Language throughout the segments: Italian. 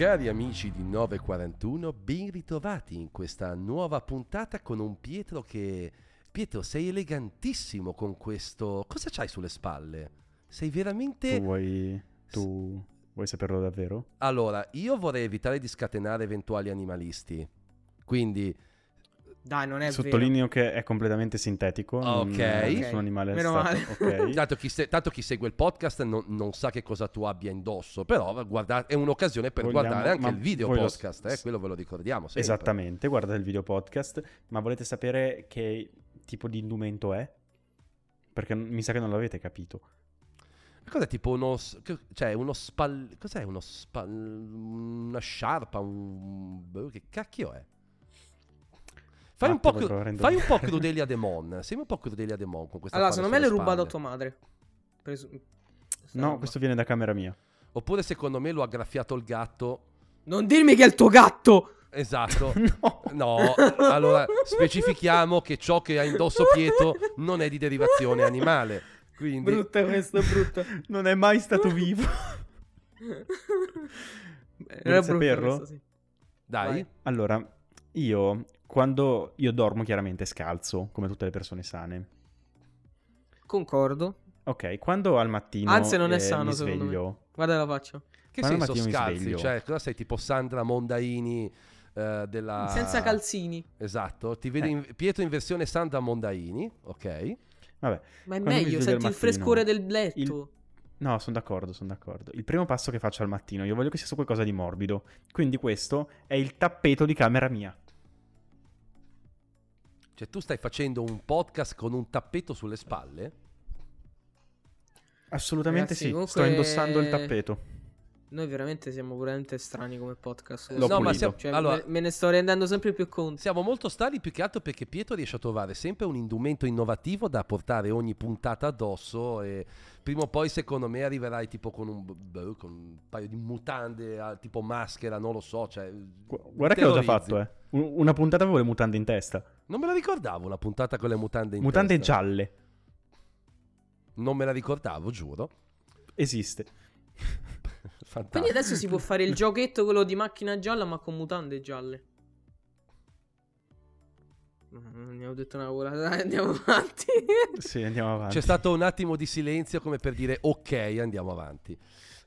Cari amici di 941, ben ritrovati in questa nuova puntata con un Pietro che... Pietro, sei elegantissimo con questo... Cosa c'hai sulle spalle? Sei veramente... Tu vuoi... Tu vuoi saperlo davvero? Allora, io vorrei evitare di scatenare eventuali animalisti. Quindi... Dai, non è Sottolineo che è completamente sintetico. Ok. Non, Ok. nessun animale è Meno stato- male. ok. Tanto chi, se- tanto chi segue il podcast non, non sa che cosa tu abbia indosso, però guarda- è un'occasione per Vogliamo- guardare anche il video voi lo- podcast, eh, quello ve lo ricordiamo sempre. Esattamente, guardate il video podcast. Ma volete sapere che tipo di indumento è? Perché mi sa che non l'avete capito. Cos'è tipo uno... Cioè uno spal... Cos'è uno spal... Una sciarpa, un... boh, Che cacchio è? Fai un, po cru- fai un po' Crudelia Demon. Sembra un po' Crudelia Demon con questa Allora, secondo me l'hai rubato a tua madre. Presu- sta No, roba. questo viene da camera mia. Oppure secondo me lo ha graffiato il gatto. Non dirmi che è il tuo gatto! Esatto. no. No, allora specifichiamo che ciò che ha indosso Pietro non è di derivazione animale. Quindi Brutta questo, brutta. Non è mai stato vivo. Era brutta saperlo? questa, sì. dai, Vai. Allora, io quando io dormo chiaramente scalzo, come tutte le persone sane. Concordo. Ok, quando al mattino Anzi, non è eh, sano, mi secondo me. sveglio, Guarda la faccia. che Quando al senso mattino mi scalzi? sveglio. Cioè, cosa sei tipo Sandra Mondaini eh, della Senza calzini. Esatto, ti vedi Eh. in- Pietro in versione Sandra Mondaini, ok? vabbè, Ma è meglio, senti il mattino, frescore del letto. No, sono d'accordo, sono d'accordo. Il primo passo che faccio al mattino, io voglio che sia su qualcosa di morbido. Quindi questo è il tappeto di camera mia. Cioè tu stai facendo un podcast con un tappeto sulle spalle? Assolutamente Ragazzi, sì, comunque- sto indossando il tappeto. Noi veramente siamo veramente strani come podcast. L'ho no, ma pulito. siamo, Cioè, allora, me, me ne sto rendendo sempre più conto. siamo molto strani più che altro perché Pietro riesce a trovare sempre un indumento innovativo da portare ogni puntata addosso e prima o poi secondo me arriverai tipo con un, con un paio di mutande tipo maschera, non lo so, cioè, Gu- Guarda che l'ho già fatto, eh. Un- Una puntata avevo le mutande in testa. Non me la ricordavo la puntata con le mutande in Mutande testa. gialle. Non me la ricordavo, giuro. Esiste. Fantastico. Quindi adesso si può fare il giochetto quello di macchina gialla ma con mutande gialle. No, Non ne ho detto una volata, dai, andiamo avanti. Sì, andiamo avanti. C'è stato un attimo di silenzio come per dire ok, andiamo avanti.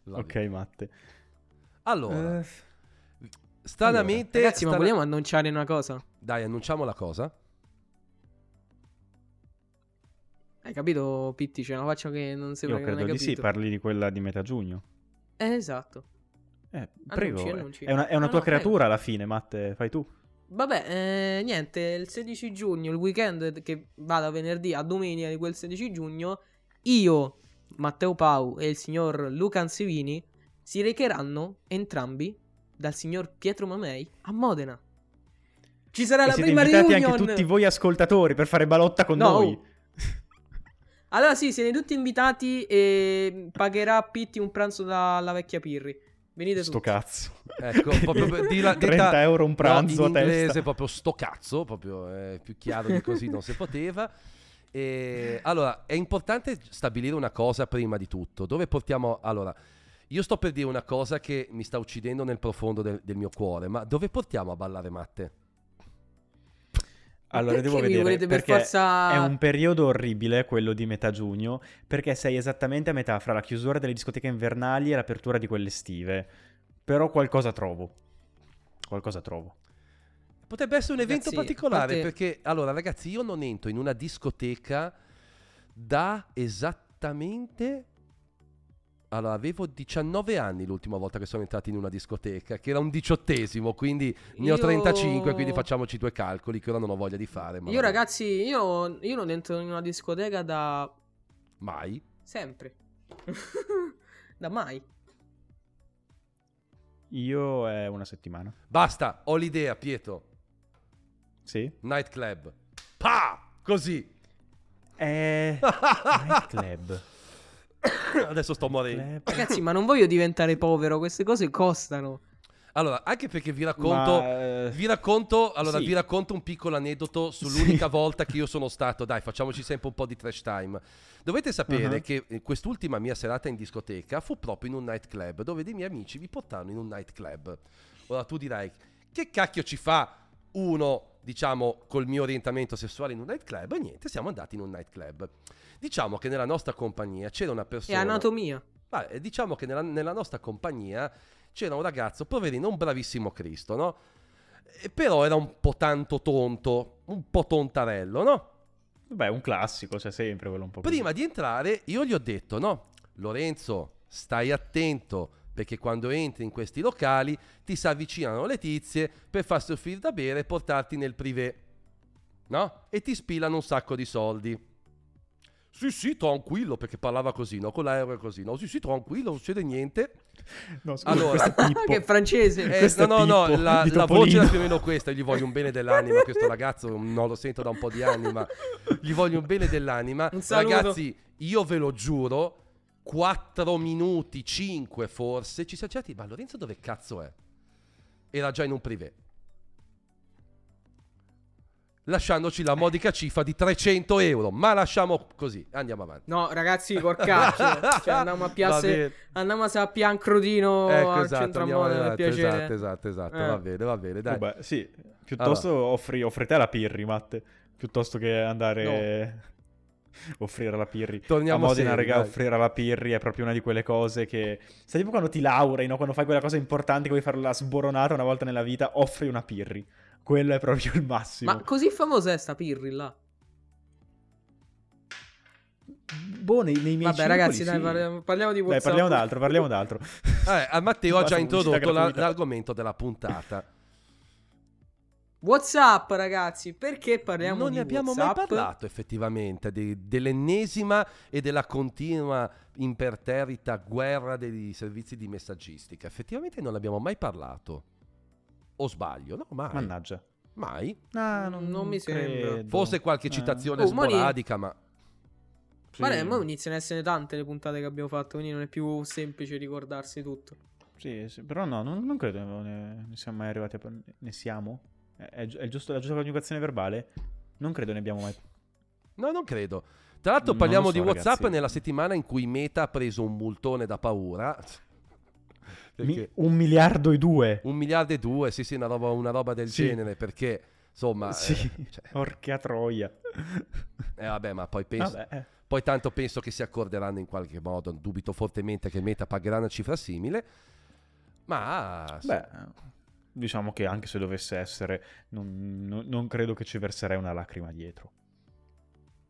Va Ok, bene. Matte. Allora, Eh, stranamente... Ragazzi, ma strana- vogliamo annunciare una cosa? Dai, annunciamo la cosa. Hai capito, Pitti? C'è una faccia che non sembra io che non hai credo di capito. sì, parli di quella di metà giugno. Eh, esatto. Eh, prego. Annunci, eh. annunci. È una, è una No, tua no, prego. creatura alla fine, Matte, fai tu. Vabbè, eh, niente, il 16 giugno, il weekend che va da venerdì a domenica di quel 16 giugno, io, Matteo Pau e il signor Luca Ansivini si recheranno entrambi dal signor Pietro Mamei a Modena. Ci sarà E la siete prima invitati reunion! anche tutti voi ascoltatori per fare balotta con No. noi. Allora sì, siete tutti invitati e pagherà Pitti un pranzo dalla vecchia Pirri. Venite Sto tutti. cazzo. Ecco, proprio di la- 30 detta- euro un No, pranzo in a testa. inglese proprio sto cazzo, proprio eh, più chiaro di così non si poteva. E, allora, è importante stabilire una cosa prima di tutto. Dove portiamo... Allora, io sto per dire una cosa che mi sta uccidendo nel profondo del, del mio cuore, ma dove portiamo a ballare matte? Allora, Perché devo vedere volete per perché forza- è un periodo orribile quello di metà giugno, perché sei esattamente a metà fra la chiusura delle discoteche invernali e l'apertura di quelle estive. Però qualcosa trovo. Qualcosa trovo. Potrebbe essere un evento Ragazzi, particolare parte- perché, allora ragazzi, io non entro in una discoteca da esattamente... Allora, avevo 19 anni l'ultima volta che sono entrato in una discoteca, che era un diciottesimo, quindi ne ho Io- 35, quindi facciamoci due calcoli che ora non ho voglia di fare. Ma Io vabbè. ragazzi, io, io non entro in una discoteca da Mai? sempre. da mai. Io è una settimana. Basta, ho l'idea, Pietro. Sì? Nightclub. Pa! Così. È... Nightclub. Adesso sto morendo. Ragazzi, ma non voglio diventare povero, queste cose costano. Allora, anche perché vi racconto, Ma, eh, vi racconto, allora, sì. vi racconto un piccolo aneddoto sull'unica volta che io sono stato. Dai, facciamoci sempre un po' di trash time. Dovete sapere Uh-huh. che eh, quest'ultima mia serata in discoteca fu proprio in un nightclub dove dei miei amici mi portarono in un nightclub. Ora tu dirai, che cacchio ci fa uno, diciamo, col mio orientamento sessuale in un nightclub? E niente, siamo andati in un nightclub. Diciamo che nella nostra compagnia c'era una È persona. anatomia. Vabbè, diciamo che nella, nella nostra compagnia c'era un ragazzo, poverino, un bravissimo Cristo, no? E però era un po' tanto tonto, un po' tontarello, no? Beh, è un classico, c'è sempre quello un po' così. Prima di entrare io gli ho detto, no, Lorenzo, stai attento perché quando entri in questi locali ti si avvicinano le tizie per farsi offrire da bere e portarti nel privé, no? E ti spilano un sacco di soldi. Sì, sì, tranquillo, perché parlava così, no? Con l'aereo così, no? Sì, sì, tranquillo, non succede niente. No, scusa, Allora- che è francese. Eh, no, no, no, Pippo la, la voce era più o meno questa. Gli voglio un bene dell'anima. Questo ragazzo non lo sento da un po' di anni, ma gli voglio un bene dell'anima. Un. Ragazzi, io ve lo giuro, 4 minuti, 5 forse, ci siamo certi. Ma Lorenzo dove cazzo è? Era già in un privé. Lasciandoci la modica cifra di 300 euro. Ma lasciamo così, andiamo avanti. No, ragazzi, porcaccio. cioè, andiamo a bene. Andiamo a Sappian Crodino Ecco, al esatto, per piacere. esatto, esatto, esatto. Eh. Va bene, va bene, dai. Vabbè, sì, piuttosto offri, offri te la Pirri, Matte, piuttosto che andare... offrire la Pirri. Torniamo a Modena, seri, raga, dai. offrire la Pirri è proprio una di quelle cose che... Sai tipo quando ti laurei, no? Quando fai quella cosa importante che vuoi fare la sboronata una volta nella vita, offri una Pirri. Quello è proprio il massimo. Ma così famosa è sta Pirri là? Boh, nei, nei miei Vabbè, ragazzi, dai, sì. parliamo, parliamo di Dai, WhatsApp. parliamo d'altro, parliamo d'altro. Eh, a Matteo ha già introdotto la- l'argomento della puntata. WhatsApp, ragazzi, perché parliamo non di ne abbiamo WhatsApp? mai parlato effettivamente de- dell'ennesima e della continua imperterrita guerra dei servizi di messaggistica. Effettivamente non ne abbiamo mai parlato. O sbaglio? No, mai. Mannaggia. Mai. Ah, Non mi sembra. credo. Forse qualche Eh. citazione Oh, sporadica, ma Sì. Ma ne- iniziano ad essere tante le puntate che abbiamo fatto, quindi non è più semplice ricordarsi tutto. Sì, sì, però no, non, non credo ne, ne siamo mai arrivati a... Ne siamo? È, è è giusto, la giusta coniugazione verbale? Non credo ne abbiamo mai... no, non credo. Tra l'altro Non parliamo so, di WhatsApp ragazzi. nella settimana in cui Meta ha preso un multone da paura. Mi- un miliardo e due. un miliardo e due, sì, sì, una roba, una roba del Sì. genere, perché insomma, sì, eh, cioè, porca troia. eh, vabbè, ma poi penso, Vabbè, eh. Poi tanto penso che si accorderanno in qualche modo. Dubito fortemente che Meta pagherà una cifra simile. Ma sì. Beh, diciamo che anche se dovesse essere, non, non- non credo che ci verserei una lacrima dietro.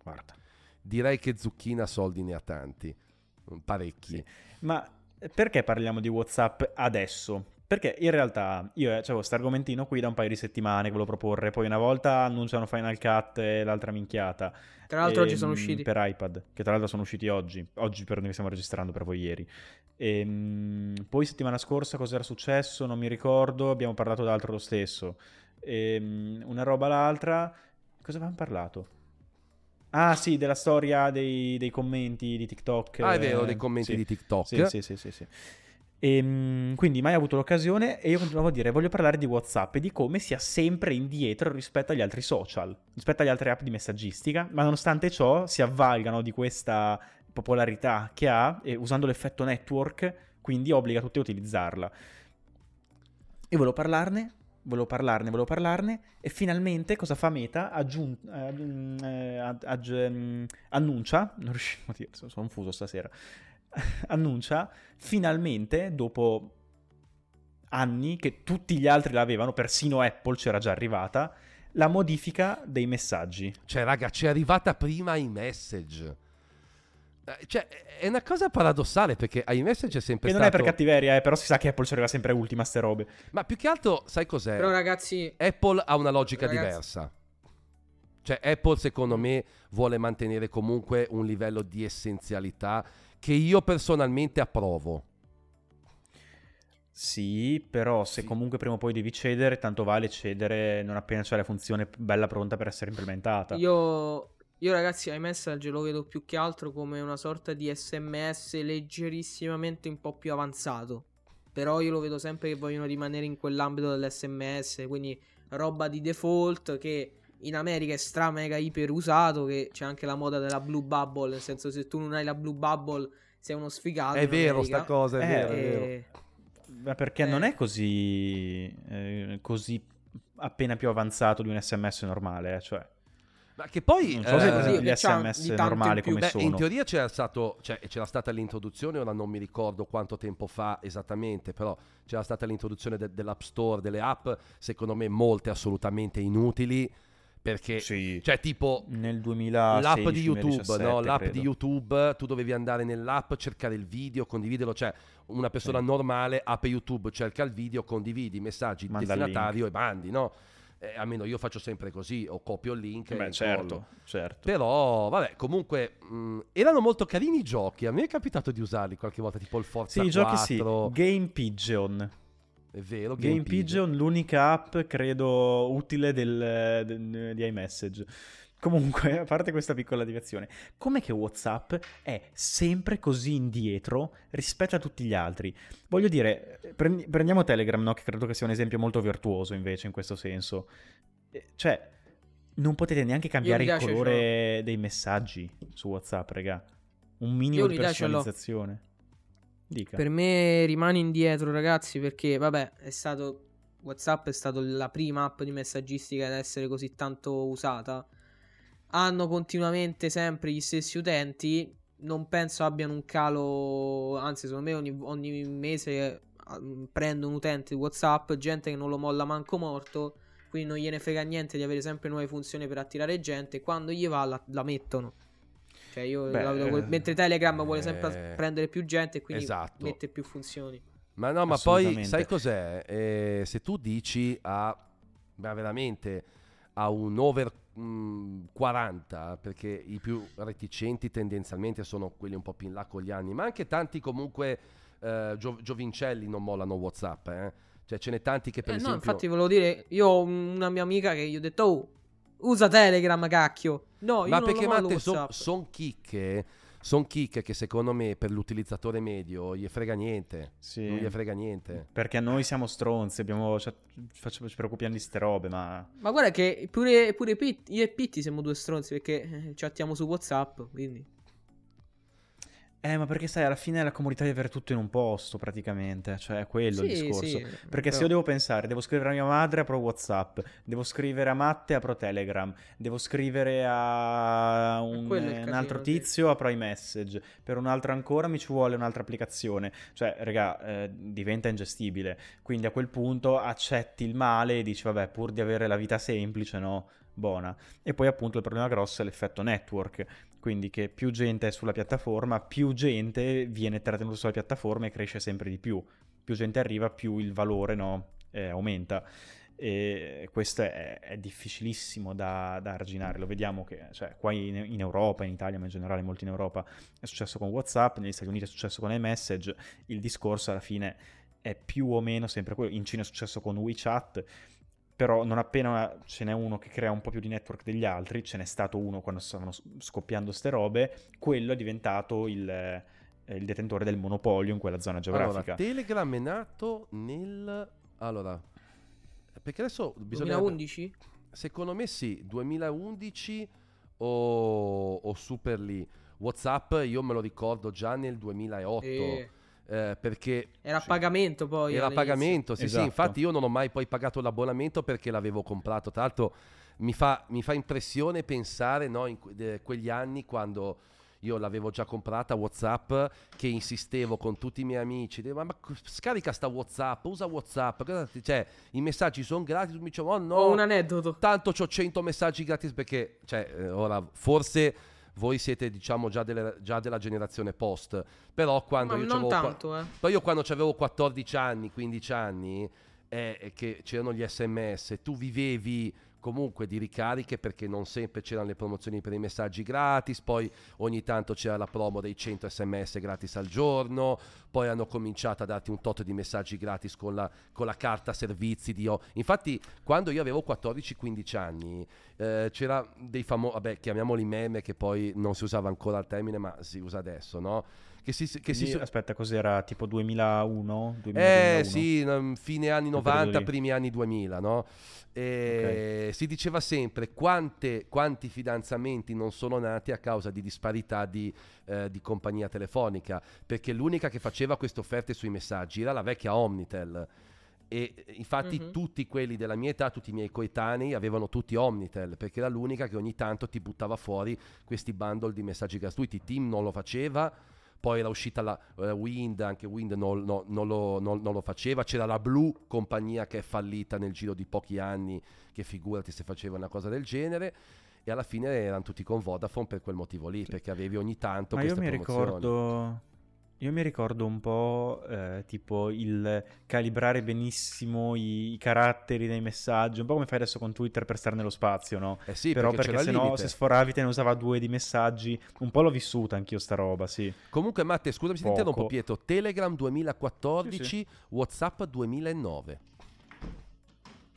Guarda. direi che Zucchina soldi ne ha tanti. Parecchi. Sì. Ma perché parliamo di WhatsApp adesso? Perché in realtà io eh, avevo questo argomentino qui da un paio di settimane che volevo proporre, poi una volta annunciano Final Cut e l'altra minchiata. Tra l'altro oggi Ehm, sono usciti. Per iPad, che tra l'altro sono usciti oggi, oggi per noi stiamo registrando, per voi ieri. Ehm, poi settimana scorsa cosa era successo? Non mi ricordo, abbiamo parlato d'altro lo stesso. Ehm, una roba l'altra, cosa avevamo parlato? Ah sì, della storia dei, dei commenti di TikTok. Ah, è vero, eh, dei commenti sì. di TikTok. Sì, sì, sì, sì, sì. Ehm, quindi mai avuto l'occasione e io continuavo a dire voglio parlare di WhatsApp e di come sia sempre indietro rispetto agli altri social, rispetto agli altri app di messaggistica, ma nonostante ciò si avvalgano di questa popolarità che ha e usando l'effetto network, quindi obbliga tutti a utilizzarla. E volevo parlarne, volevo parlarne, volevo parlarne e finalmente cosa fa Meta? Aggiun- eh, ad- agg- mm, annuncia, non riuscivo a dire, sono confuso stasera, annuncia finalmente dopo anni che tutti gli altri l'avevano, persino Apple c'era già arrivata, la modifica dei messaggi. Cioè, raga, ci è arrivata prima iMessage. Eh, Cioè, è una cosa paradossale perché iMessage è sempre E non stato... è per cattiveria, eh, però si sa che Apple ci arriva sempre ultima a ste robe. Ma più che altro, sai cos'è? Però ragazzi, Apple ha una logica Ragazzi- diversa. Cioè, Apple, secondo me, vuole mantenere comunque un livello di essenzialità che io personalmente approvo. Sì, però se Sì. comunque prima o poi devi cedere, tanto vale cedere non appena c'è la funzione bella pronta per essere implementata. io, io ragazzi iMessage lo vedo più che altro come una sorta di SMS leggerissimamente un po' più avanzato. Però io lo vedo sempre che vogliono rimanere in quell'ambito dell'SMS, quindi roba di default che in America è stra mega iper usato, che c'è anche la moda della blue bubble, nel senso se tu non hai la blue bubble sei uno sfigato. È vero America. sta cosa, è Eh, vero, è E- vero. Ma perché Eh. non è così, eh, così appena più avanzato di un sms normale, eh, cioè... Ma che poi... Non so se eh, gli sms normali come Beh, sono. in teoria c'era, stato, cioè, c'era stata l'introduzione, ora non mi ricordo quanto tempo fa esattamente, però c'era stata l'introduzione de- dell'App Store, delle app, secondo me molte assolutamente inutili, perché, Sì. cioè tipo Nel 2016 l'app di YouTube, 2017, no? l'app credo. di YouTube, tu dovevi andare nell'app, cercare il video, condividerlo, cioè una persona Sì. normale apre YouTube, cerca il video, condividi i messaggi, Manda destinatario e mandi, no? Eh, almeno io faccio sempre così, o copio il link Beh, certo, certo. Però, vabbè, comunque mh, erano molto carini i giochi. A me è capitato di usarli qualche volta, tipo il Forza Sì, i 4. giochi sì. Game Pigeon. È vero, Game, Pigeon, l'unica app credo utile del, del- di iMessage. Comunque, a parte questa piccola direzione, com'è che WhatsApp è sempre così indietro rispetto a tutti gli altri? Voglio dire, prendi- prendiamo Telegram, no? che credo che sia un esempio molto virtuoso invece in questo senso. Eh, Cioè, non potete neanche cambiare il colore dei messaggi su WhatsApp, raga. Un minimo di personalizzazione. Dica. Per me rimane indietro, ragazzi, perché vabbè, è stato WhatsApp è stato la prima app di messaggistica ad essere così tanto usata. Hanno continuamente sempre gli stessi utenti. Non penso abbiano un calo, anzi, secondo me ogni, ogni mese ah, prendo un utente di WhatsApp, gente che non lo molla manco morto. Quindi non gliene frega niente di avere sempre nuove funzioni per attirare gente. Quando gli va, la, la mettono. Cioè, io Beh, la eh, mentre Telegram vuole sempre eh, prendere più gente e quindi esatto. mette più funzioni. Ma no, ma poi sai cos'è? Eh, se tu dici a ma veramente a un over mh, 40, perché i più reticenti tendenzialmente sono quelli un po' più in là con gli anni, ma anche tanti comunque eh, gio- giovincelli non mollano WhatsApp, eh. Cioè ce n'è tanti che per Eh, no, esempio infatti volevo dire, io ho una mia amica che gli ho detto, oh, usa Telegram, cacchio. No, io Ma perché Matte sono son chicche, son chicche che secondo me per l'utilizzatore medio gli frega niente, Sì. non gli frega niente. Perché noi siamo stronzi, abbiamo, cioè, facciamo- ci preoccupiamo di ste robe, ma... Ma guarda che pure, pure Pit- io e Pitti siamo due stronzi perché eh, chattiamo su WhatsApp, quindi... Eh, ma perché sai, alla fine è la comodità di avere tutto in un posto, praticamente, cioè è quello il Sì, discorso. sì, Perché se però- io devo pensare, devo scrivere a mia madre, apro WhatsApp, devo scrivere a Matte, apro Telegram, devo scrivere a un, il casino, altro sì. tizio, apro iMessage, per un altro ancora mi ci vuole un'altra applicazione. Cioè, raga, eh, diventa ingestibile. Quindi a quel punto accetti il male e dici, vabbè, pur di avere la vita semplice, no? Buona. E poi appunto il problema grosso è l'effetto network, quindi che più gente è sulla piattaforma, più gente viene trattenuta sulla piattaforma e cresce sempre di più. Più gente arriva, più il valore no, eh, aumenta. E questo è, è difficilissimo da, da arginare. Lo vediamo che cioè, qua in, in Europa, in Italia, ma in generale molti in Europa, è successo con WhatsApp, negli Stati Uniti è successo con iMessage. Il discorso alla fine è più o meno sempre quello. In Cina è successo con WeChat però non appena ce n'è uno che crea un po' più di network degli altri, ce n'è stato uno quando stavano scoppiando ste robe, quello è diventato il, eh, il detentore del monopolio in quella zona geografica. Allora, Telegram è nato nel... Allora, perché adesso bisogna... 2011? Secondo me sì, 2011 o, o super lì. WhatsApp io me lo ricordo già nel 2008, Eh, eh, perché era a sì, pagamento poi. era a all'inizio. pagamento, sì Esatto. sì, infatti io non ho mai poi pagato l'abbonamento perché l'avevo comprato, tra l'altro mi fa, mi fa impressione pensare no, in que- de- quegli anni quando io l'avevo già comprata WhatsApp che insistevo con tutti i miei amici, ma, ma scarica sta WhatsApp, usa WhatsApp, cioè i messaggi sono gratis, mi dicevo oh no, Ho un aneddoto. tanto ho 100 messaggi gratis perché, cioè, eh, ora forse voi siete diciamo già, delle- già della generazione post, però quando Ma io non c'avevo qua- tanto, eh. poi io quando avevo 14 anni, 15 anni, eh, e che c'erano gli sms, tu vivevi comunque di ricariche perché non sempre c'erano le promozioni per i messaggi gratis, poi ogni tanto c'era la promo dei 100 sms gratis al giorno, poi hanno cominciato a darti un tot di messaggi gratis con la, con la carta servizi di... O- Infatti quando io avevo 14-15 anni eh, c'era dei famosi, vabbè chiamiamoli meme che poi non si usava ancora il termine ma si usa adesso, no? Che si, che si Quindi, so- Aspetta, cos'era? Tipo 2001? 2000, Eh 2001? sì, no, fine anni Quel periodo 90, lì. primi anni 2000, no? E Si diceva sempre quante- quanti fidanzamenti non sono nati a causa di disparità di, eh, di compagnia telefonica, perché l'unica che faceva queste offerte sui messaggi era la vecchia Omnitel. E eh, infatti Mhm. tutti quelli della mia età, tutti i miei coetanei, avevano tutti Omnitel, perché era l'unica che ogni tanto ti buttava fuori questi bundle di messaggi gratuiti. Team non lo faceva, poi era uscita la eh, Wind, anche Wind non, no- non lo, non- non lo faceva, c'era la Blue compagnia che è fallita nel giro di pochi anni, che figurati se faceva una cosa del genere, e alla fine erano tutti con Vodafone per quel motivo lì, perché avevi ogni tanto Ma io mi promozioni. ricordo. Io mi ricordo un po' eh, tipo il calibrare benissimo i, i caratteri dei messaggi, un po' come fai adesso con Twitter per stare nello spazio, no? Eh sì, Però perché, perché, se no, se sforavi te ne usava due di messaggi, un po' l'ho vissuta anch'io sta roba, sì. Comunque Matte, scusami se ti interrompo Pietro, Telegram 2014, Sì, Whatsapp 2009.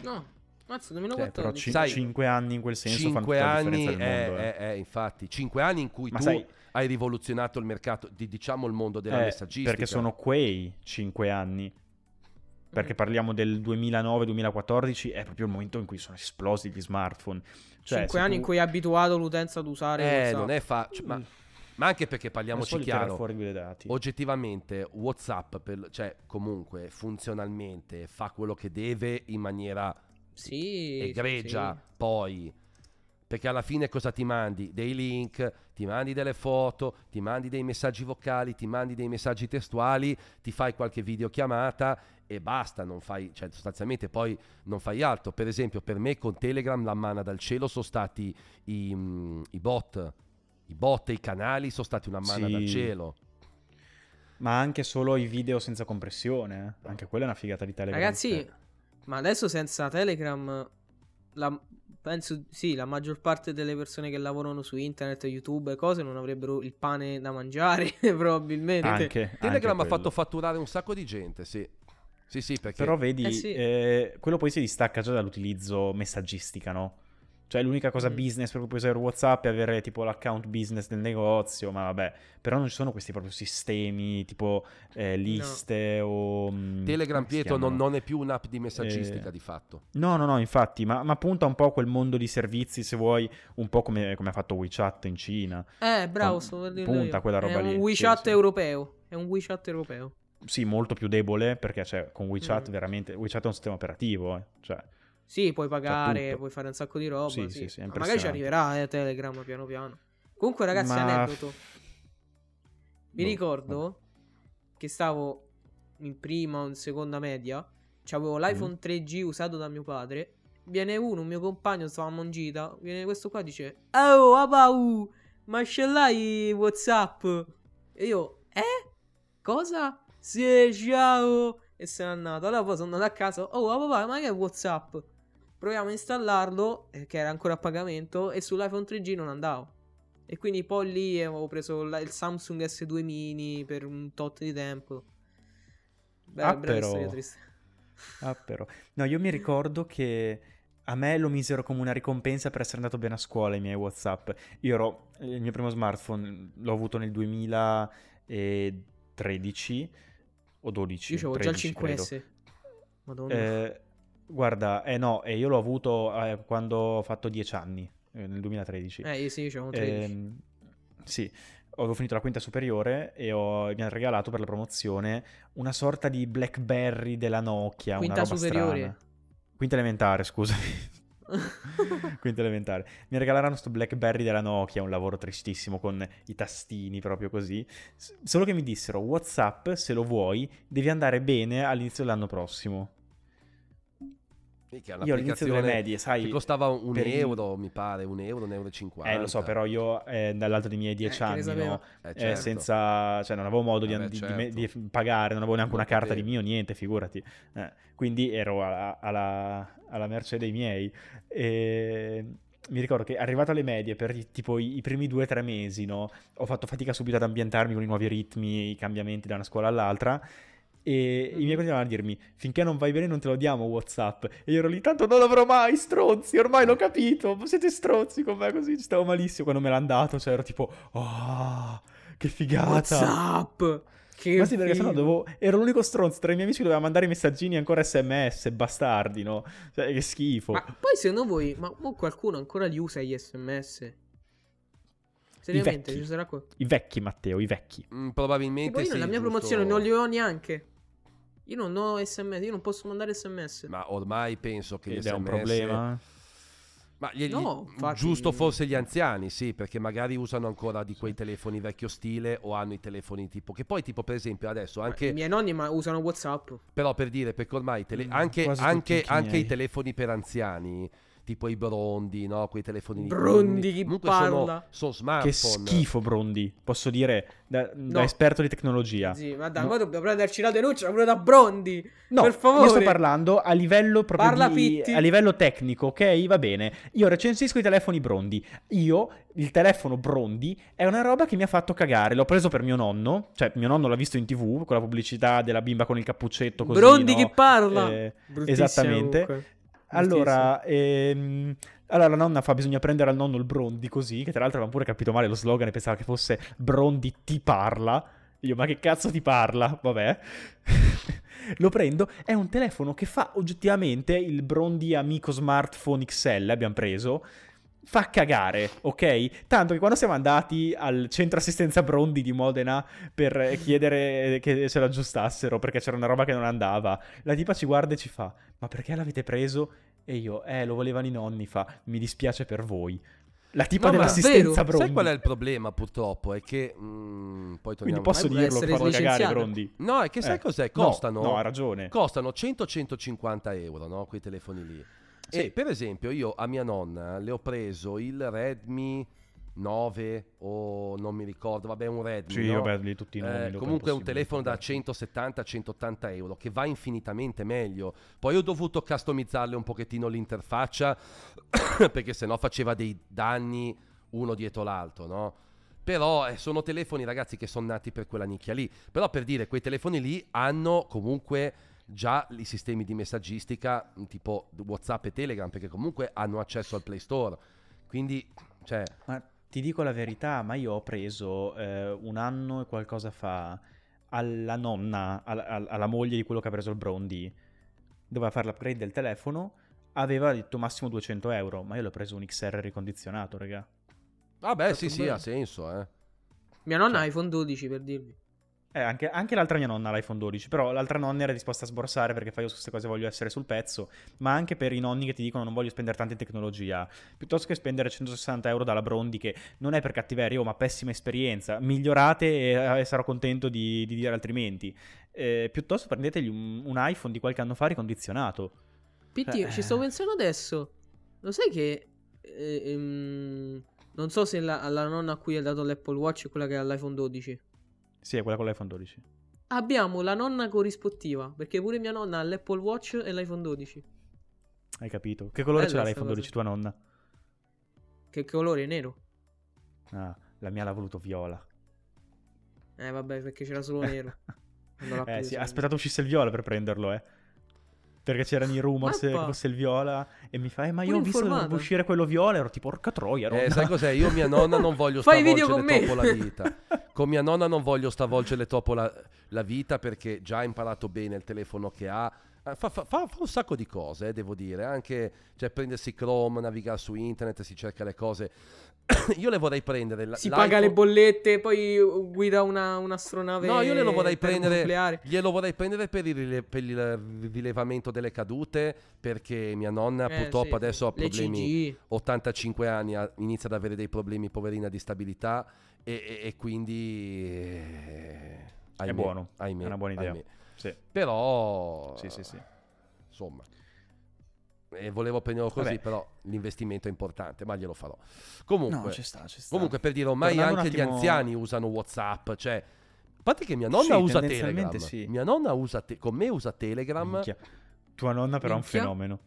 No, mazza, Cioè, 2014. però ci- Sai, cinque anni in quel senso fanno Cinque tutta la anni, differenza del mondo. eh, eh, infatti, cinque anni in cui Ma tu sai- hai rivoluzionato il mercato, di, diciamo il mondo della Eh, messaggistica. perché sono quei cinque anni. Perché Mm. parliamo del 2009-2014, è proprio il momento in cui sono esplosi gli smartphone. Cioè, 5 se anni tu- in cui hai abituato l'utenza ad usare Eh, WhatsApp. non è facile, ma, ma anche perché parliamoci chiaro. fuori due dati. Oggettivamente, WhatsApp, per- cioè comunque funzionalmente fa quello che deve in maniera Sì, egregia, sì. poi. Perché alla fine cosa ti mandi? Dei link, ti mandi delle foto, ti mandi dei messaggi vocali, ti mandi dei messaggi testuali, ti fai qualche videochiamata e basta, non fai, cioè sostanzialmente poi non fai altro. Per esempio, per me con Telegram la manna dal cielo sono stati i, mm, i bot. I bot e i canali sono stati una manna Sì. dal cielo. Ma anche solo i video senza compressione. eh. Anche quella è una figata di Telegram. Ragazzi, cioè. Ma adesso senza Telegram, la- penso sì, la maggior parte delle persone che lavorano su internet, YouTube e cose non avrebbero il pane da mangiare, probabilmente. Anche, Telegram anche ha fatto fatturare un sacco di gente, sì. Sì, sì, perché... Però vedi, Eh sì. eh, quello poi si distacca già dall'utilizzo messaggistica, no? Cioè l'unica cosa Mm. business per cui puoi usare WhatsApp è avere tipo l'account business del negozio, ma vabbè, però non ci sono questi proprio sistemi tipo eh, liste o... mm, Telegram, Pietro, non, non è più un'app di messaggistica Eh, di fatto. No, no, no, infatti, ma, ma punta un po' a quel mondo di servizi, se vuoi, un po' come, come ha fatto WeChat in Cina. Eh, bravo, sto per dirlo punta io. quella roba È lì, un sì, WeChat sì. europeo. È un WeChat europeo. Sì, molto più debole, perché cioè, con WeChat Mm. veramente... WeChat è un sistema operativo, eh, cioè... Sì, puoi pagare, puoi fare un sacco di roba. Sì, Sì, sì, Ma magari ci arriverà eh, Telegram piano piano. Comunque, ragazzi, Ma- aneddoto. Mi Boh, ricordo che stavo in prima o in seconda media. C'avevo l'iPhone 3G usato da mio padre. Viene uno, un mio compagno, stavamo in gita. Viene questo qua e dice: Oh, Abau, ma ce l'hai WhatsApp? E io, eh? Cosa? Sì, ciao. E se n'è andato. Allora poi sono andato a casa. Oh, papà, ma che è WhatsApp? Proviamo a installarlo, eh, che era ancora a pagamento, e sull'iPhone 3G non andavo. E quindi poi lì avevo preso la- il Samsung S2 mini per un tot di tempo. Beh, Ah, però. storia triste. Ah, però. No, io mi ricordo che a me lo misero come una ricompensa per essere andato bene a scuola i miei WhatsApp. Io ero il mio primo smartphone l'ho avuto nel 2013 o 12. Io avevo già il 13, credo. 5S. Madonna. Eh, guarda, eh no, e io l'ho avuto eh, quando ho fatto 10 anni, eh, nel 2013. Eh, io sì, io c'avevo 13. Ehm, sì, avevo finito la quinta superiore e ho- mi hanno regalato per la promozione una sorta di Blackberry della Nokia, Quinta una roba superiore. strana. Quinta elementare, scusami. Quinta elementare. Mi regalarono sto Blackberry della Nokia, un lavoro tristissimo con i tastini proprio così. S- Solo che mi dissero WhatsApp, se lo vuoi, devi andare bene all'inizio dell'anno prossimo. Mica, Io all'inizio delle medie, sai, Che costava un per euro, mi pare, un euro, un euro e cinquanta. Eh, lo so, però io eh, dall'altro dei miei dieci che ne anni, no? Eh, Eh, certo. senza, cioè non avevo modo di, Vabbè, di- di certo. me- di pagare, non avevo neanche Non una carta di mio, niente, figurati. Eh, quindi ero alla, alla- alla merce dei miei. E mi ricordo che arrivato alle medie, per tipo i, i primi due o tre mesi, no, ho fatto fatica subito ad ambientarmi con i nuovi ritmi, i cambiamenti da una scuola all'altra. E i miei continuavano a dirmi: Finché non vai bene, non te lo diamo WhatsApp. E io ero lì, tanto non l'avrò mai, stronzi. Ormai l'ho capito. Siete stronzi con me così. Ci stavo malissimo quando me l'hanno dato. Cioè, ero tipo, oh, Che figata. WhatsApp. Che Ma sì, perché sennò dovevo... ero l'unico stronzo tra i miei amici che doveva mandare i messaggini ancora sms, bastardi, no? Cioè, che schifo. Ma poi secondo voi, ma qualcuno ancora li usa gli sms? Seriamente, vecchi. ci sarà qua. I vecchi, Matteo, i vecchi. Mm, probabilmente Tipo io sì, nella mia giusto. promozione non li ho neanche. Io non ho sms, io non posso mandare sms. Ma ormai penso che gli Ed è un SMS problema. Ma gli- No, infatti- giusto forse gli anziani, sì, perché magari usano ancora di quei telefoni vecchio stile o hanno i telefoni tipo che poi tipo per esempio adesso I anche miei nonni ma usano WhatsApp. però per dire perché ormai i tele- Mm, anche, anche- i anche i telefoni per anziani tipo i brondi, no? Quei telefoni Brondi, chi comunque parla? sono, sono smartphone. Che schifo, Brondi. Posso dire, da, da No. esperto di tecnologia. Sì, ma dai, No. ma dobbiamo prenderci la denuncia pure da Brondi. No, per favore. io sto parlando a livello proprio Parla, di, Pitti. a livello tecnico, ok? Va bene. Io recensisco i telefoni Brondi. Io, il telefono Brondi, è una roba che mi ha fatto cagare. L'ho preso per mio nonno, cioè mio nonno l'ha visto in tv, con la pubblicità della bimba con il cappuccetto così, Brondi no? che parla. Eh, esattamente. comunque. Allora, ehm, allora la nonna fa bisogna prendere al nonno il Brondi così, che tra l'altro aveva pure capito male lo slogan e pensava che fosse Brondi ti parla. Io, ma che cazzo ti parla? Vabbè. lo prendo, è un telefono che fa oggettivamente il Brondi amico smartphone XL, abbiamo preso. Fa cagare, ok? Tanto che quando siamo andati al centro assistenza Brondi di Modena per chiedere che ce l'aggiustassero perché c'era una roba che non andava, la tipa ci guarda e ci fa: Ma perché l'avete preso? E io, eh, lo volevano i nonni, fa, mi dispiace per voi. La tipa No, dell'assistenza? Brondi. Sai qual è il problema purtroppo? È che mm, poi Quindi posso dirlo essere fanno cagare licenziata. Brondi. No, è che sai Eh, cos'è? no, Costano No, ha ragione. Costano 100-150 euro, no? Quei telefoni lì. Sì. E per esempio io a mia nonna le ho preso il Redmi 9 o non mi ricordo, vabbè un Redmi. Sì, no? vabbè, lì tutti i nomi. Eh, comunque è un telefono da ricordarsi. 170-180 euro che va infinitamente meglio. Poi ho dovuto customizzarle un pochettino l'interfaccia perché sennò faceva dei danni uno dietro l'altro, no? Però eh, sono telefoni, ragazzi, che sono nati per quella nicchia lì. Però per dire, quei telefoni lì hanno comunque già i sistemi di messaggistica tipo WhatsApp e Telegram, perché comunque hanno accesso al Play Store. Quindi, cioè, Ma ti dico la verità, ma io ho preso eh, un anno e qualcosa fa alla nonna, al- al- alla moglie di quello che ha preso il Brondi, doveva fare l'upgrade del telefono, aveva detto massimo 200 euro, ma io l'ho preso un XR ricondizionato, raga. vabbè, Fatto sì, sì, bene. ha senso, eh. Mia nonna ha Cioè. iPhone 12 per dirvi. Eh, anche, anche l'altra mia nonna ha l'iPhone 12, però l'altra nonna era disposta a sborsare perché fa io su queste cose voglio essere sul pezzo, ma anche per i nonni che ti dicono non voglio spendere tanta in tecnologia, piuttosto che spendere 160 euro dalla Brondi che non è per cattiveria, oh, ma pessima esperienza, migliorate e, e sarò contento di, di dire altrimenti. Eh, piuttosto prendetegli un, un iPhone di qualche anno fa ricondizionato. Pitti, Eh. ci sto pensando adesso. Lo sai che... eh, ehm, non so se la, la nonna a cui hai dato l'Apple Watch è quella che ha l'iPhone 12. Sì, è quella con l'iPhone 12. Abbiamo la nonna corrispettiva, perché pure mia nonna ha l'Apple Watch e l'iPhone 12. Hai capito? Che colore Bella ce l'ha l'iPhone cosa. 12 tua nonna? Che colore è nero. Ah, la mia l'ha voluto viola. Eh vabbè, perché c'era solo nero. Eh sì, ha aspettato uscisse il viola per prenderlo, eh. Perché c'erano i rumors Mappa. che fosse il viola e mi fa, eh, ma io Pure ho visto uscire quello viola, ero tipo, porca troia, Eh, nonna." sai cos'è? Io mia nonna non voglio stravolgere con me. troppo la vita. Con mia nonna non voglio stravolgere troppo la, la vita perché già ha imparato bene il telefono che ha. Eh, Fa, fa- fa- fa un sacco di cose, eh, devo dire. Anche cioè, prendersi Chrome, navigare su internet, si cerca le cose. io le vorrei prendere. Si paga le l'iPhone- bollette, poi guida una, un'astronave. No, io glielo vorrei prendere. nucleare. Glielo vorrei prendere per il, rile- per il rilevamento delle cadute. Perché mia nonna Eh, purtroppo sì, adesso ha le problemi. CG. 85 anni ha- inizia ad avere dei problemi, poverina, di stabilità e, e- e quindi... eh, ahimè, buono, ahimè, è una buona idea. Sì, Però... sì, sì, sì. Insomma... E volevo prenderlo così, Vabbè. però l'investimento è importante, ma glielo farò. Comunque, No, ci sta, ci sta. comunque per dire, ormai Tornando anche gli attimo- anziani usano WhatsApp, cioè... A parte che mia nonna Sì, usa Telegram. sì. Mia nonna usa te- con me usa Telegram. Minchia. Tua nonna però è un Minchia. fenomeno.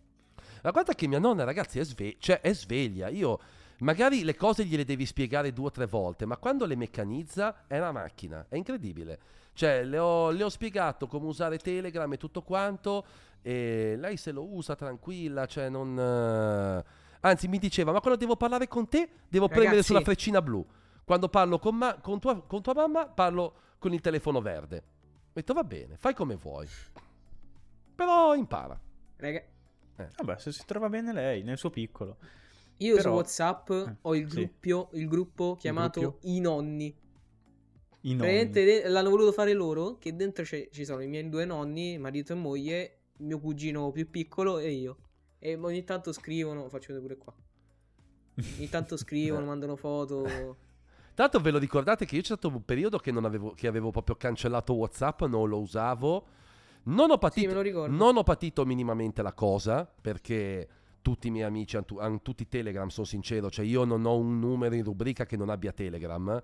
Ma guarda che mia nonna, ragazzi, è, sve- cioè, è sveglia. Io magari le cose gliele devi spiegare due o tre volte, ma quando le meccanizza è una macchina. È incredibile. Cioè, le ho, le ho spiegato come usare Telegram e tutto quanto. E lei se lo usa tranquilla, cioè non. eh, Anzi, mi diceva: Ma quando devo parlare con te, devo premere Ragazzi- sulla freccina blu. Quando parlo con, ma- con tua, con tua mamma, parlo con il telefono verde. Ho detto va bene, fai come vuoi. Però impara. Raga, Vabbè, se si trova bene lei, nel suo piccolo. io su Però- WhatsApp Eh, ho il, sì. gruppio, il gruppo chiamato gruppio? I Nonni. I nonni. L'hanno voluto fare loro, che dentro ci sono i miei due nonni, marito e moglie, il mio cugino più piccolo e io. E ogni tanto scrivono, faccio vedere pure qua. Ogni tanto scrivono, mandano foto. Tanto ve lo ricordate che io c'è stato un periodo che, non avevo, che avevo proprio cancellato WhatsApp, non lo usavo. Non ho Sì, patito, ricordo. non ho patito minimamente la cosa perché tutti i miei amici hanno tutti Telegram, sono sincero. Cioè io non ho un numero in rubrica che non abbia Telegram.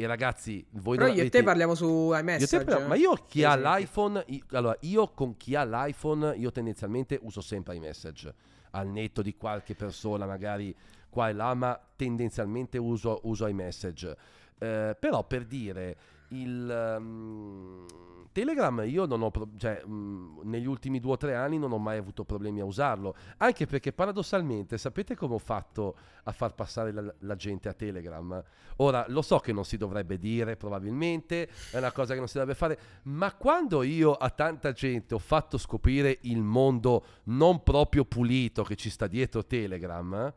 E ragazzi, voi Però non io e avete- te parliamo su Io iMessage. però- eh. ma io chi ha esempio. l'iPhone, i- allora io con chi ha l'iPhone, io tendenzialmente uso sempre iMessage, al netto di qualche persona magari qua e là, ma tendenzialmente uso, uso iMessage. Eh, però per dire, il ehm, Telegram io non ho, pro- cioè mh, negli ultimi due o tre anni non ho mai avuto problemi a usarlo, anche perché paradossalmente sapete come ho fatto a far passare la, la gente a Telegram? Ora, lo so che non si dovrebbe dire, probabilmente, è una cosa che non si dovrebbe fare, ma quando io a tanta gente ho fatto scoprire il mondo non proprio pulito che ci sta dietro Telegram,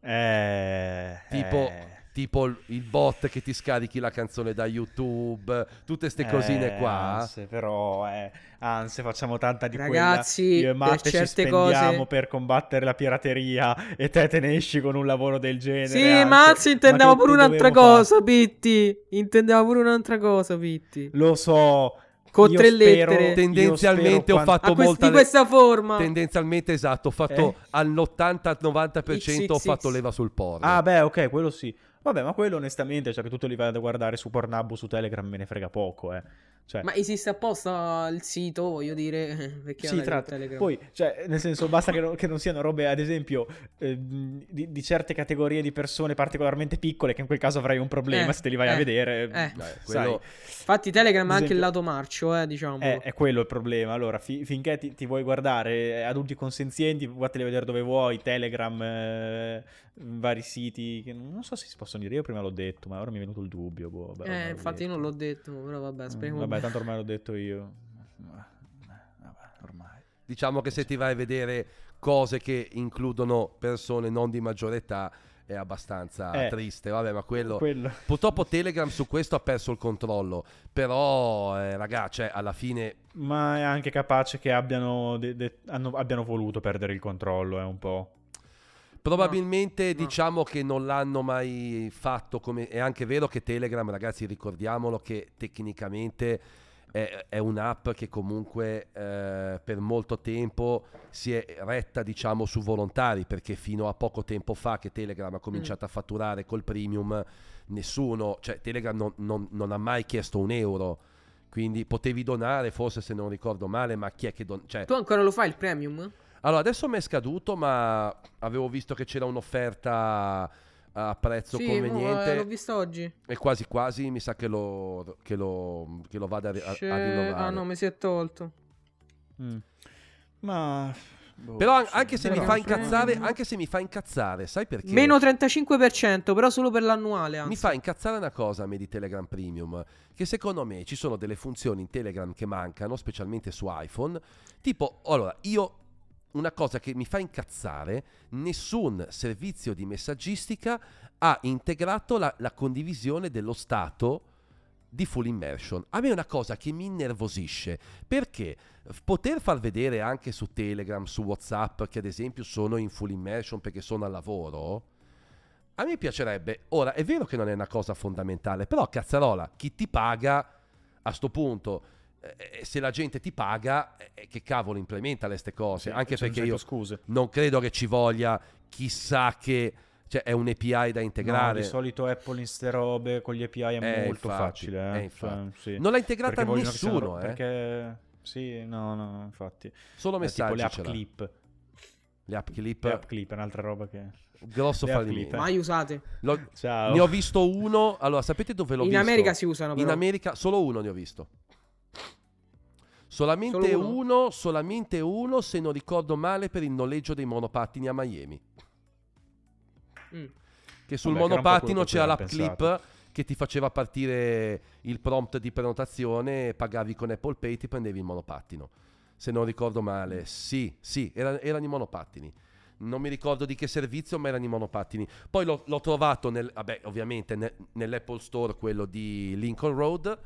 Eh, Tipo- eh, tipo il- il bot che ti scarichi la canzone da YouTube, tutte queste cosine eh, qua, Anse, però, eh, anse, facciamo tanta di Ragazzi, quella. Io e per Matte ci certe spendiamo cose- per combattere la pirateria e te te ne esci con un lavoro del genere. Sì, Anse. ma anzi Ma intendevo che pure un'altra dovevo fare? cosa, Pitti. Intendevo pure un'altra cosa, Pitti. Lo so. Con io tre spero- lettere. Tendenzialmente ho fatto A quest- molta di questa forma. tendenzialmente esatto, ho fatto Eh? all'80-90% ho fatto leva sul porno. Ah, beh, ok, quello sì. Vabbè, ma quello onestamente, cioè che tu te li vai a guardare su Pornhub o su Telegram, me ne frega poco, eh. Cioè, Ma esiste apposta il sito, voglio dire, perché Sì, tra Telegram? Poi, cioè, nel senso, basta che, non- che non siano robe, ad esempio, eh, di, di certe categorie di persone particolarmente piccole, che in quel caso avrai un problema Eh, se te li vai a eh, vedere. eh. Dai, quello- Infatti Telegram ha anche il esempio- lato marcio, eh, diciamo. è, è quello il problema. Allora, fi- finché ti, ti vuoi guardare eh, adulti consenzienti, vattene a vedere dove vuoi, Telegram, eh, vari siti, che non so se si possono dire, io prima l'ho detto, ma ora mi è venuto il dubbio. boh, vabbè, eh, infatti io detto. non l'ho detto, però vabbè, Mm, speriamo Vabbè, tanto ormai l'ho detto io. Vabbè, ormai. Diciamo che se ti vai a vedere cose che includono persone non di maggiore età è abbastanza Eh, triste, vabbè, ma quello... Quello. Purtroppo Telegram su questo ha perso il controllo, però eh, raga, cioè alla fine Ma è anche capace che abbiano, de- de- hanno- abbiano voluto perdere il controllo, è un po'. Probabilmente no. diciamo che non l'hanno mai fatto come... È anche vero che Telegram, ragazzi, ricordiamolo che tecnicamente è, è un'app che comunque eh, per molto tempo si è retta, diciamo, su volontari, perché fino a poco tempo fa che Telegram ha cominciato a fatturare col premium, nessuno, cioè Telegram non, non- non ha mai chiesto un euro. Quindi potevi donare, forse se non ricordo male, ma chi è che don- cioè, Tu ancora lo fai il premium? Allora, adesso mi è scaduto, ma avevo visto che c'era un'offerta a prezzo sì, mo, eh, conveniente l'ho visto oggi. e quasi quasi mi sa che lo, che lo, che lo vada a, a- rinnovare. Ah no, mi si è tolto. Mm. Ma. boh, Però anche se, mi però- fa incazzare, sì. anche se mi fa incazzare, sai perché? Meno 35%, però solo per l'annuale. Anzi. Mi fa incazzare una cosa a me di Telegram Premium, che secondo me ci sono delle funzioni in Telegram che mancano, specialmente su iPhone, tipo, allora, io una cosa che mi fa incazzare, nessun servizio di messaggistica ha integrato la, la condivisione dello stato di full immersion. A me è una cosa che mi innervosisce, perché poter far vedere anche su Telegram, su WhatsApp, che ad esempio sono in full immersion perché sono al lavoro, a me piacerebbe. Ora, è vero che non è una cosa fondamentale, però cazzarola, chi ti paga a sto punto, eh, se la gente ti paga, eh, che cavolo implementa queste cose? Sì, Anche perché io Scuse. non credo che ci voglia chissà che... Cioè, è un API da No, integrare. di solito Apple in ste robe con gli API è Eh, molto infatti, facile. eh, Eh? infatti. Cioè, sì. non l'ha integrata Perché siano nessuno, ro- eh. Perché. Sì, no, no, infatti. Solo È tipo messaggi le app clip. Le app clip, Le app clip è un'altra roba che. grosso fallimento. eh. Mai usate. L'ho- Ciao. Ne ho visto uno. Allora, sapete dove l'ho In visto? America si usano però. In America solo uno ne ho visto. Solamente uno? uno? solamente uno, se non ricordo male, per il noleggio dei monopattini a Miami. Mm. Che sul Vabbè, monopattino che c'era avevamo l'app clip pensato. che ti faceva partire il prompt di prenotazione, pagavi con Apple Pay, ti prendevi il monopattino. Se non ricordo male, sì, sì, era- erano i monopattini. Non mi ricordo di che servizio, ma erano i monopattini. Poi l'ho, l'ho trovato, nel, vabbè, ovviamente ne- nell'Apple Store, quello di Lincoln Road.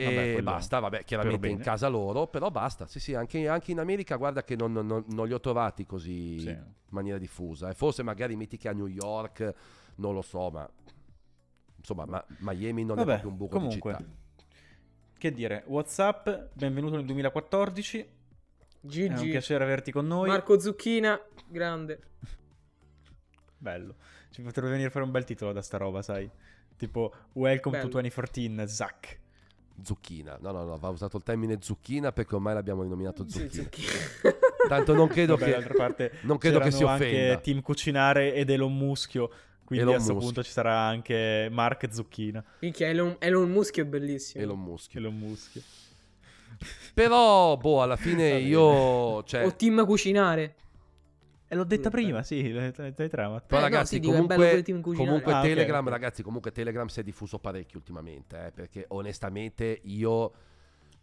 E Vabbè, quello basta, vabbè, chiaramente in casa loro, però basta. Sì, sì, anche, anche in America, guarda che non, non- non li ho trovati così Sì. in maniera diffusa. E forse magari metti che a New York, non lo so, ma insomma, ma Miami non Vabbè, è proprio un buco comunque, di città. che dire, WhatsApp, benvenuto nel 2014. È un piacere averti con noi. Marco Zucchina, grande. Bello. Ci potrebbe venire a fare un bel titolo da sta roba, sai? Tipo Welcome Bello. to 2014, Zack. Zucchina, no, no, no, va usato il termine zucchina perché ormai l'abbiamo rinominato Sì, zucchina. Zucchina. Tanto non credo Vabbè, che d'altra parte non credo che si offenda. anche Team Cucinare ed Elon Muschio. Quindi Elon a questo punto ci sarà anche Mark Zucchina. Minchia, Elon, Elon Musk è bellissimo. Elon Musk. Elon Muschio. Però, boh, alla fine io, cioè, O team cucinare. E l'ho detta prima, sì, le, le, le trama. Però Eh, no, ragazzi, sì, comunque, comunque Ah, Telegram, ok. ragazzi, comunque Telegram si è diffuso parecchio ultimamente, eh, perché onestamente io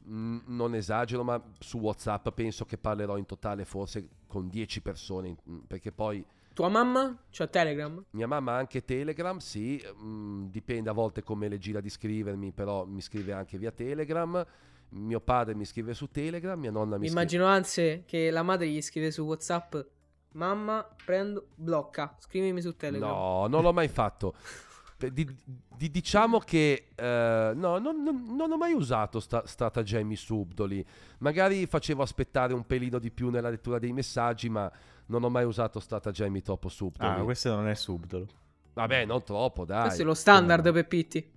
mh, non esagero, ma su WhatsApp penso che parlerò in totale forse con 10 persone, mh, perché poi Tua mamma? C'ha Telegram? mia mamma ha anche Telegram, sì, mh, dipende a volte come le gira di scrivermi, però mi scrive anche via Telegram. Mio padre mi scrive su Telegram, mia nonna mi Mi scrive immagino anzi che la madre gli scrive su WhatsApp: Mamma, prendo, blocca, scrivimi su Telegram. No, non l'ho mai fatto. Di- di- diciamo che eh, no, non, non- non ho mai usato sta- stratagemmi subdoli. Magari facevo aspettare un pelino di più nella lettura dei messaggi, ma non ho mai usato stratagemmi troppo subdoli. Ah, questo non è subdolo. Vabbè, non troppo, dai. Questo è lo standard no? per Pitti.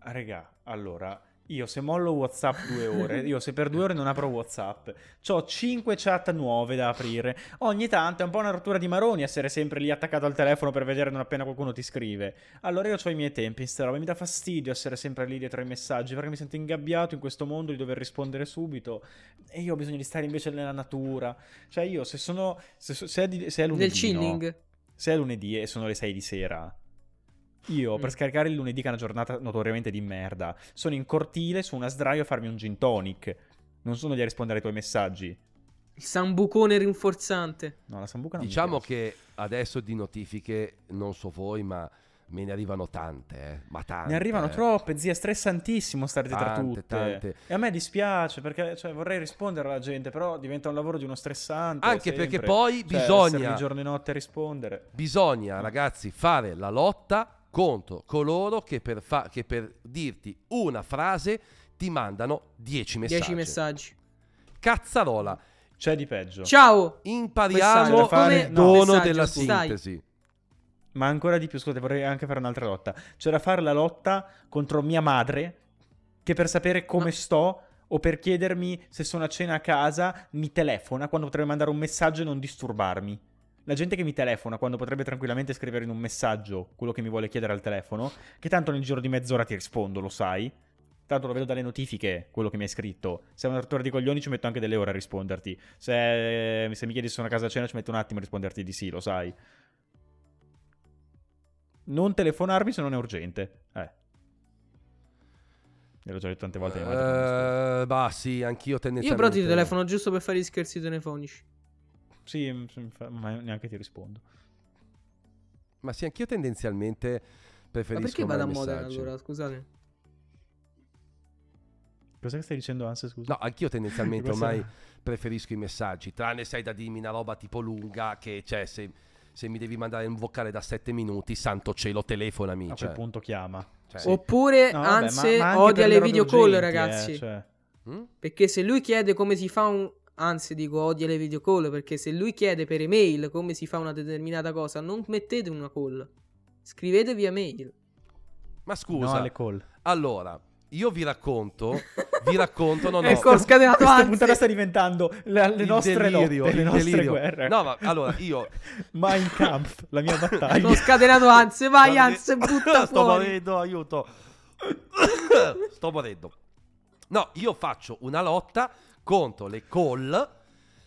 Regà, allora, io se mollo WhatsApp due ore, io se per due ore non apro WhatsApp, ho cinque chat nuove da aprire. Ogni tanto è un po' una rottura di maroni essere sempre lì attaccato al telefono per vedere non appena qualcuno ti scrive. Allora io ho i miei tempi in sta roba, mi dà fastidio essere sempre lì dietro ai messaggi perché mi sento ingabbiato in questo mondo di dover rispondere subito e io ho bisogno di stare invece nella natura. Cioè io se sono... Se, se è, di- se è lunedì, Nel chilling. no? Se è lunedì e sono le 6 di sera, io per Mm. scaricare il lunedì, che è una giornata notoriamente di merda, sono in cortile su una sdraio a farmi un gin tonic. Non sono lì a rispondere ai tuoi messaggi. Il sambucone rinforzante. No, la sambuca non Diciamo che adesso di notifiche, non so voi, ma me ne arrivano tante, eh. Ma tante. Ne arrivano eh. troppe, zia, è stressantissimo stare dietro a Tante, tutte. tante. E a me dispiace perché cioè, vorrei rispondere alla gente, però diventa un lavoro di uno stressante. Anche sempre. perché poi Cioè, bisogna- giorno e notte a rispondere. Bisogna, ragazzi, fare la lotta contro coloro che per, fa- che per dirti una frase ti mandano 10 messaggi. 10 messaggi. Cazzarola. C'è di peggio. Ciao. Impariamo Messaggio, fare- il no. dono Messaggio, della stai. sintesi. Ma ancora di più, scusate, vorrei anche fare un'altra lotta. C'è da fare la lotta contro mia madre, che per sapere come Ma- sto o per chiedermi se sono a cena a casa mi telefona quando potrebbe mandare un messaggio e non disturbarmi. La gente che mi telefona quando potrebbe tranquillamente scrivere in un messaggio quello che mi vuole chiedere al telefono, che tanto nel giro di mezz'ora ti rispondo, lo sai. Tanto lo vedo dalle notifiche, quello che mi hai scritto. Se è una rottura di coglioni ci metto anche delle ore a risponderti. Se, se mi chiedi se sono a casa a cena ci metto un attimo a risponderti di sì, lo sai. Non telefonarmi se non è urgente. Eh. L'ho già detto tante volte. Eh, bah, sì, anch'io Io tendenzialmente. però ti telefono giusto per fare gli scherzi telefonici. Sì, m- m- fa- ma neanche ti rispondo. Ma sì, anch'io tendenzialmente Ma preferisco perché vado a Modena allora? Scusate. Cosa stai dicendo, Anse, scusa? No, anch'io tendenzialmente ormai preferisco i messaggi, tranne se hai da dirmi una roba tipo lunga che, cioè, se, se mi devi mandare un vocale da 7 minuti, santo cielo, telefonami. A cioè, quel punto chiama. cioè, Sì. Oppure, No, vabbè, ma- anzi, ma anche odia le video call, ragazzi. eh, cioè. mm? Perché se lui chiede come si fa un... Anzi, dico odia le video call, perché se lui chiede per email come si fa una determinata cosa, non mettete una call. Scrivete via mail. Ma No, scusa, alle call. allora, io vi racconto, vi racconto, no, no, Ecco, ho scatenato Questa anzi. puntata sta diventando le, le nostre delirio, lotte, le nostre delirio. guerre. No, ma allora, io... Mein Kampf, la mia battaglia. Ho scatenato anzi, vai Guarda- anzi, butta Sto fuori. morendo, aiuto. Sto morendo. No, io faccio una lotta contro le call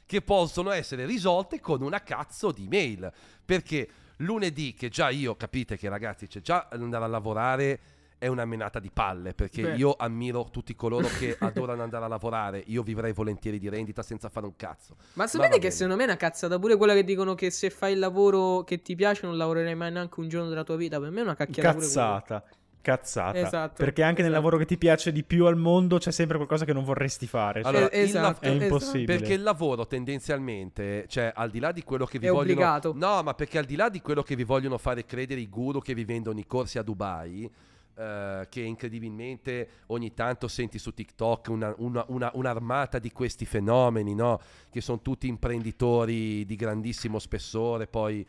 che possono essere risolte con una cazzo di mail. Perché Lunedì, che già io, capite che ragazzi, c'è già andare a lavorare è una menata di palle, perché Beh. io ammiro tutti coloro che adorano andare a lavorare, io vivrei volentieri di rendita senza fare un cazzo. Ma sapete che bene. secondo me è una cazzata pure quella che dicono che se fai il lavoro che ti piace non lavorerai mai neanche un giorno della tua vita. Per me è una cacchiata. Cazzata. Cazzata. Esatto, Perché anche nel esatto. lavoro che ti piace di più al mondo c'è sempre qualcosa che non vorresti fare. Cioè, Allora, esatto, lav- è esatto. impossibile. Perché il lavoro tendenzialmente, cioè al di là di quello che vi È vogliono... obbligato. No, ma perché al di là di quello che vi vogliono fare credere i guru che vi vendono i corsi a Dubai, eh, che incredibilmente ogni tanto senti su TikTok una- una- una- un'armata di questi fenomeni, no? Che sono tutti imprenditori di grandissimo spessore, poi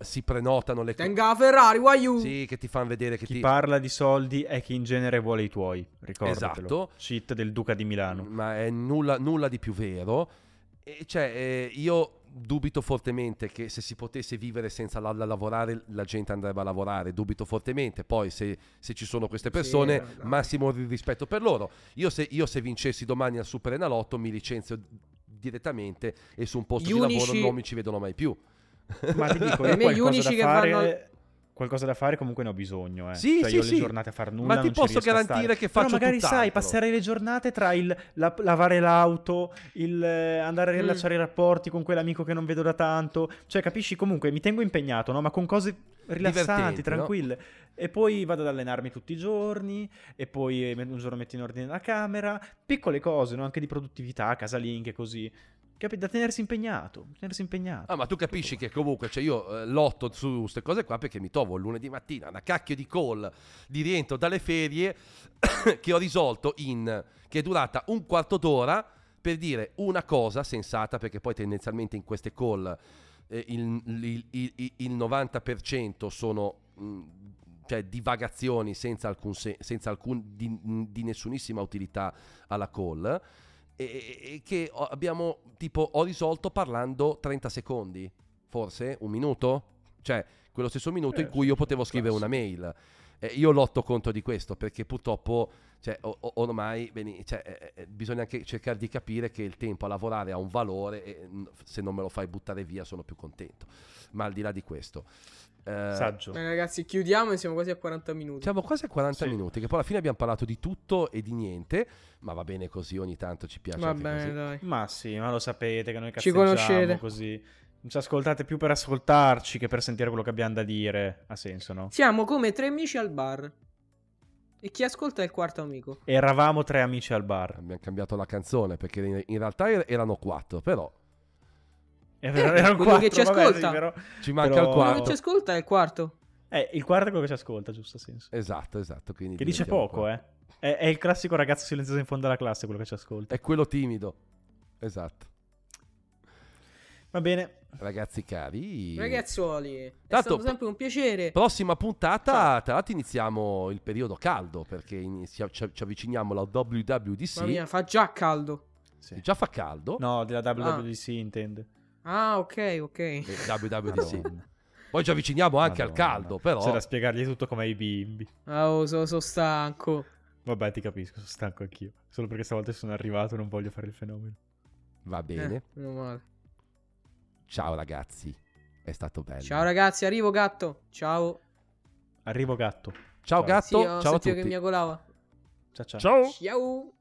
si prenotano le cose... Tenga Ferrari, why you? Sì, che ti fanno vedere che Chi ti... parla di soldi è chi in genere vuole i tuoi. Ricordatelo. Esatto. Cheat del Duca di Milano. ma è nulla, nulla di più vero. E cioè, eh, io dubito fortemente che se si potesse vivere senza la- la- lavorare, la gente andrebbe a lavorare. Dubito fortemente. Poi, se, se ci sono queste persone, dai. massimo rispetto per loro. Io se, io se vincessi domani al Super Enalotto, mi licenzio direttamente e su un posto Gli di unici- lavoro non mi ci vedono mai più. Ma ti dico, io gli unici che fare... vanno- Qualcosa da fare comunque ne ho bisogno, eh. Sì, cioè sì, io sì. le giornate a far nulla Ma ti posso garantire che Però faccio magari sai, tutt'altro. passare le giornate tra il la- lavare l'auto, il eh, andare a Mm. riallacciare i rapporti con quell'amico che non vedo da tanto, cioè capisci comunque mi tengo impegnato, no? Ma con cose rilassanti, Divertenti, no? tranquille. E poi vado ad allenarmi tutti i giorni e poi eh, un giorno metto in ordine la camera, piccole cose, no? Anche di produttività, casalinghe così. Capi? Da tenersi impegnato, tenersi impegnato. Ah, ma tu capisci che comunque, cioè io eh, lotto su queste cose qua perché mi trovo il lunedì mattina una cacchio di call di rientro dalle ferie che ho risolto in che è durata un quarto d'ora per dire una cosa sensata perché poi tendenzialmente in queste call eh, il, il- il- il 90% sono mh, cioè divagazioni senza alcun, se- senza alcun di, di nessunissima utilità alla call e, e che abbiamo tipo ho risolto parlando 30 secondi. Forse un minuto? Cioè quello stesso minuto in Eh, cui io potevo scrivere una mail. Eh, io lotto contro di questo perché purtroppo cioè, o- o- ormai veni- cioè, eh, eh, bisogna anche cercare di capire che il tempo a lavorare ha un valore e se non me lo fai buttare via sono più contento. Ma al di là di questo eh, Saggio. Bene, ragazzi, chiudiamo e siamo quasi a 40 minuti. siamo quasi a 40 Sì. minuti, che poi alla fine abbiamo parlato di tutto e di niente, ma va bene così, ogni tanto ci piace Va anche bene, così. dai. Ma sì, ma lo sapete che noi Ci conoscete. così. Non ci ascoltate più per ascoltarci che per sentire quello che abbiamo da dire. Ha senso, no? Siamo come tre amici al bar. E chi ascolta è il quarto amico. Eravamo tre amici al bar. Abbiamo cambiato la canzone perché in- in realtà er- erano quattro, però È vero, Eh, erano quello quattro, che ci vabbè, ascolta. sì, però- ci manca Però- il Quello che quarto. ci ascolta è il quarto. Eh, il quarto è quello che ci ascolta, giusto senso. Esatto, esatto. Quindi Che dice poco, quattro. eh. È, è il classico ragazzo silenzioso in fondo alla classe quello che ci ascolta. È quello timido. Esatto. Va bene. Ragazzi cari. Ragazzuoli, è Tanto- stato sempre un piacere. Prossima puntata, Ciao. tra l'altro iniziamo il periodo caldo perché inizia- ci, ci avviciniamo alla WWDC. Mamma mia, fa già caldo. Sì. Già fa caldo. No, della WWDC intende. Ah, ok, ok. Eh, WWDC. Poi ci avviciniamo anche al Madonna. caldo, però. C'è da spiegargli tutto come ai bimbi. Ah, oh, sono stanco. Vabbè, ti capisco, sono stanco anch'io. Solo perché stavolta sono arrivato e non voglio fare il fenomeno. Va bene. Eh, meno male. Ciao ragazzi. È stato bello. Ciao ragazzi, arrivo gatto. Ciao. Arrivo gatto. Ciao Ciao. gatto, Sì, ho ciao a tutti. che miagolava. Ciao ciao. Ciao. Ciao.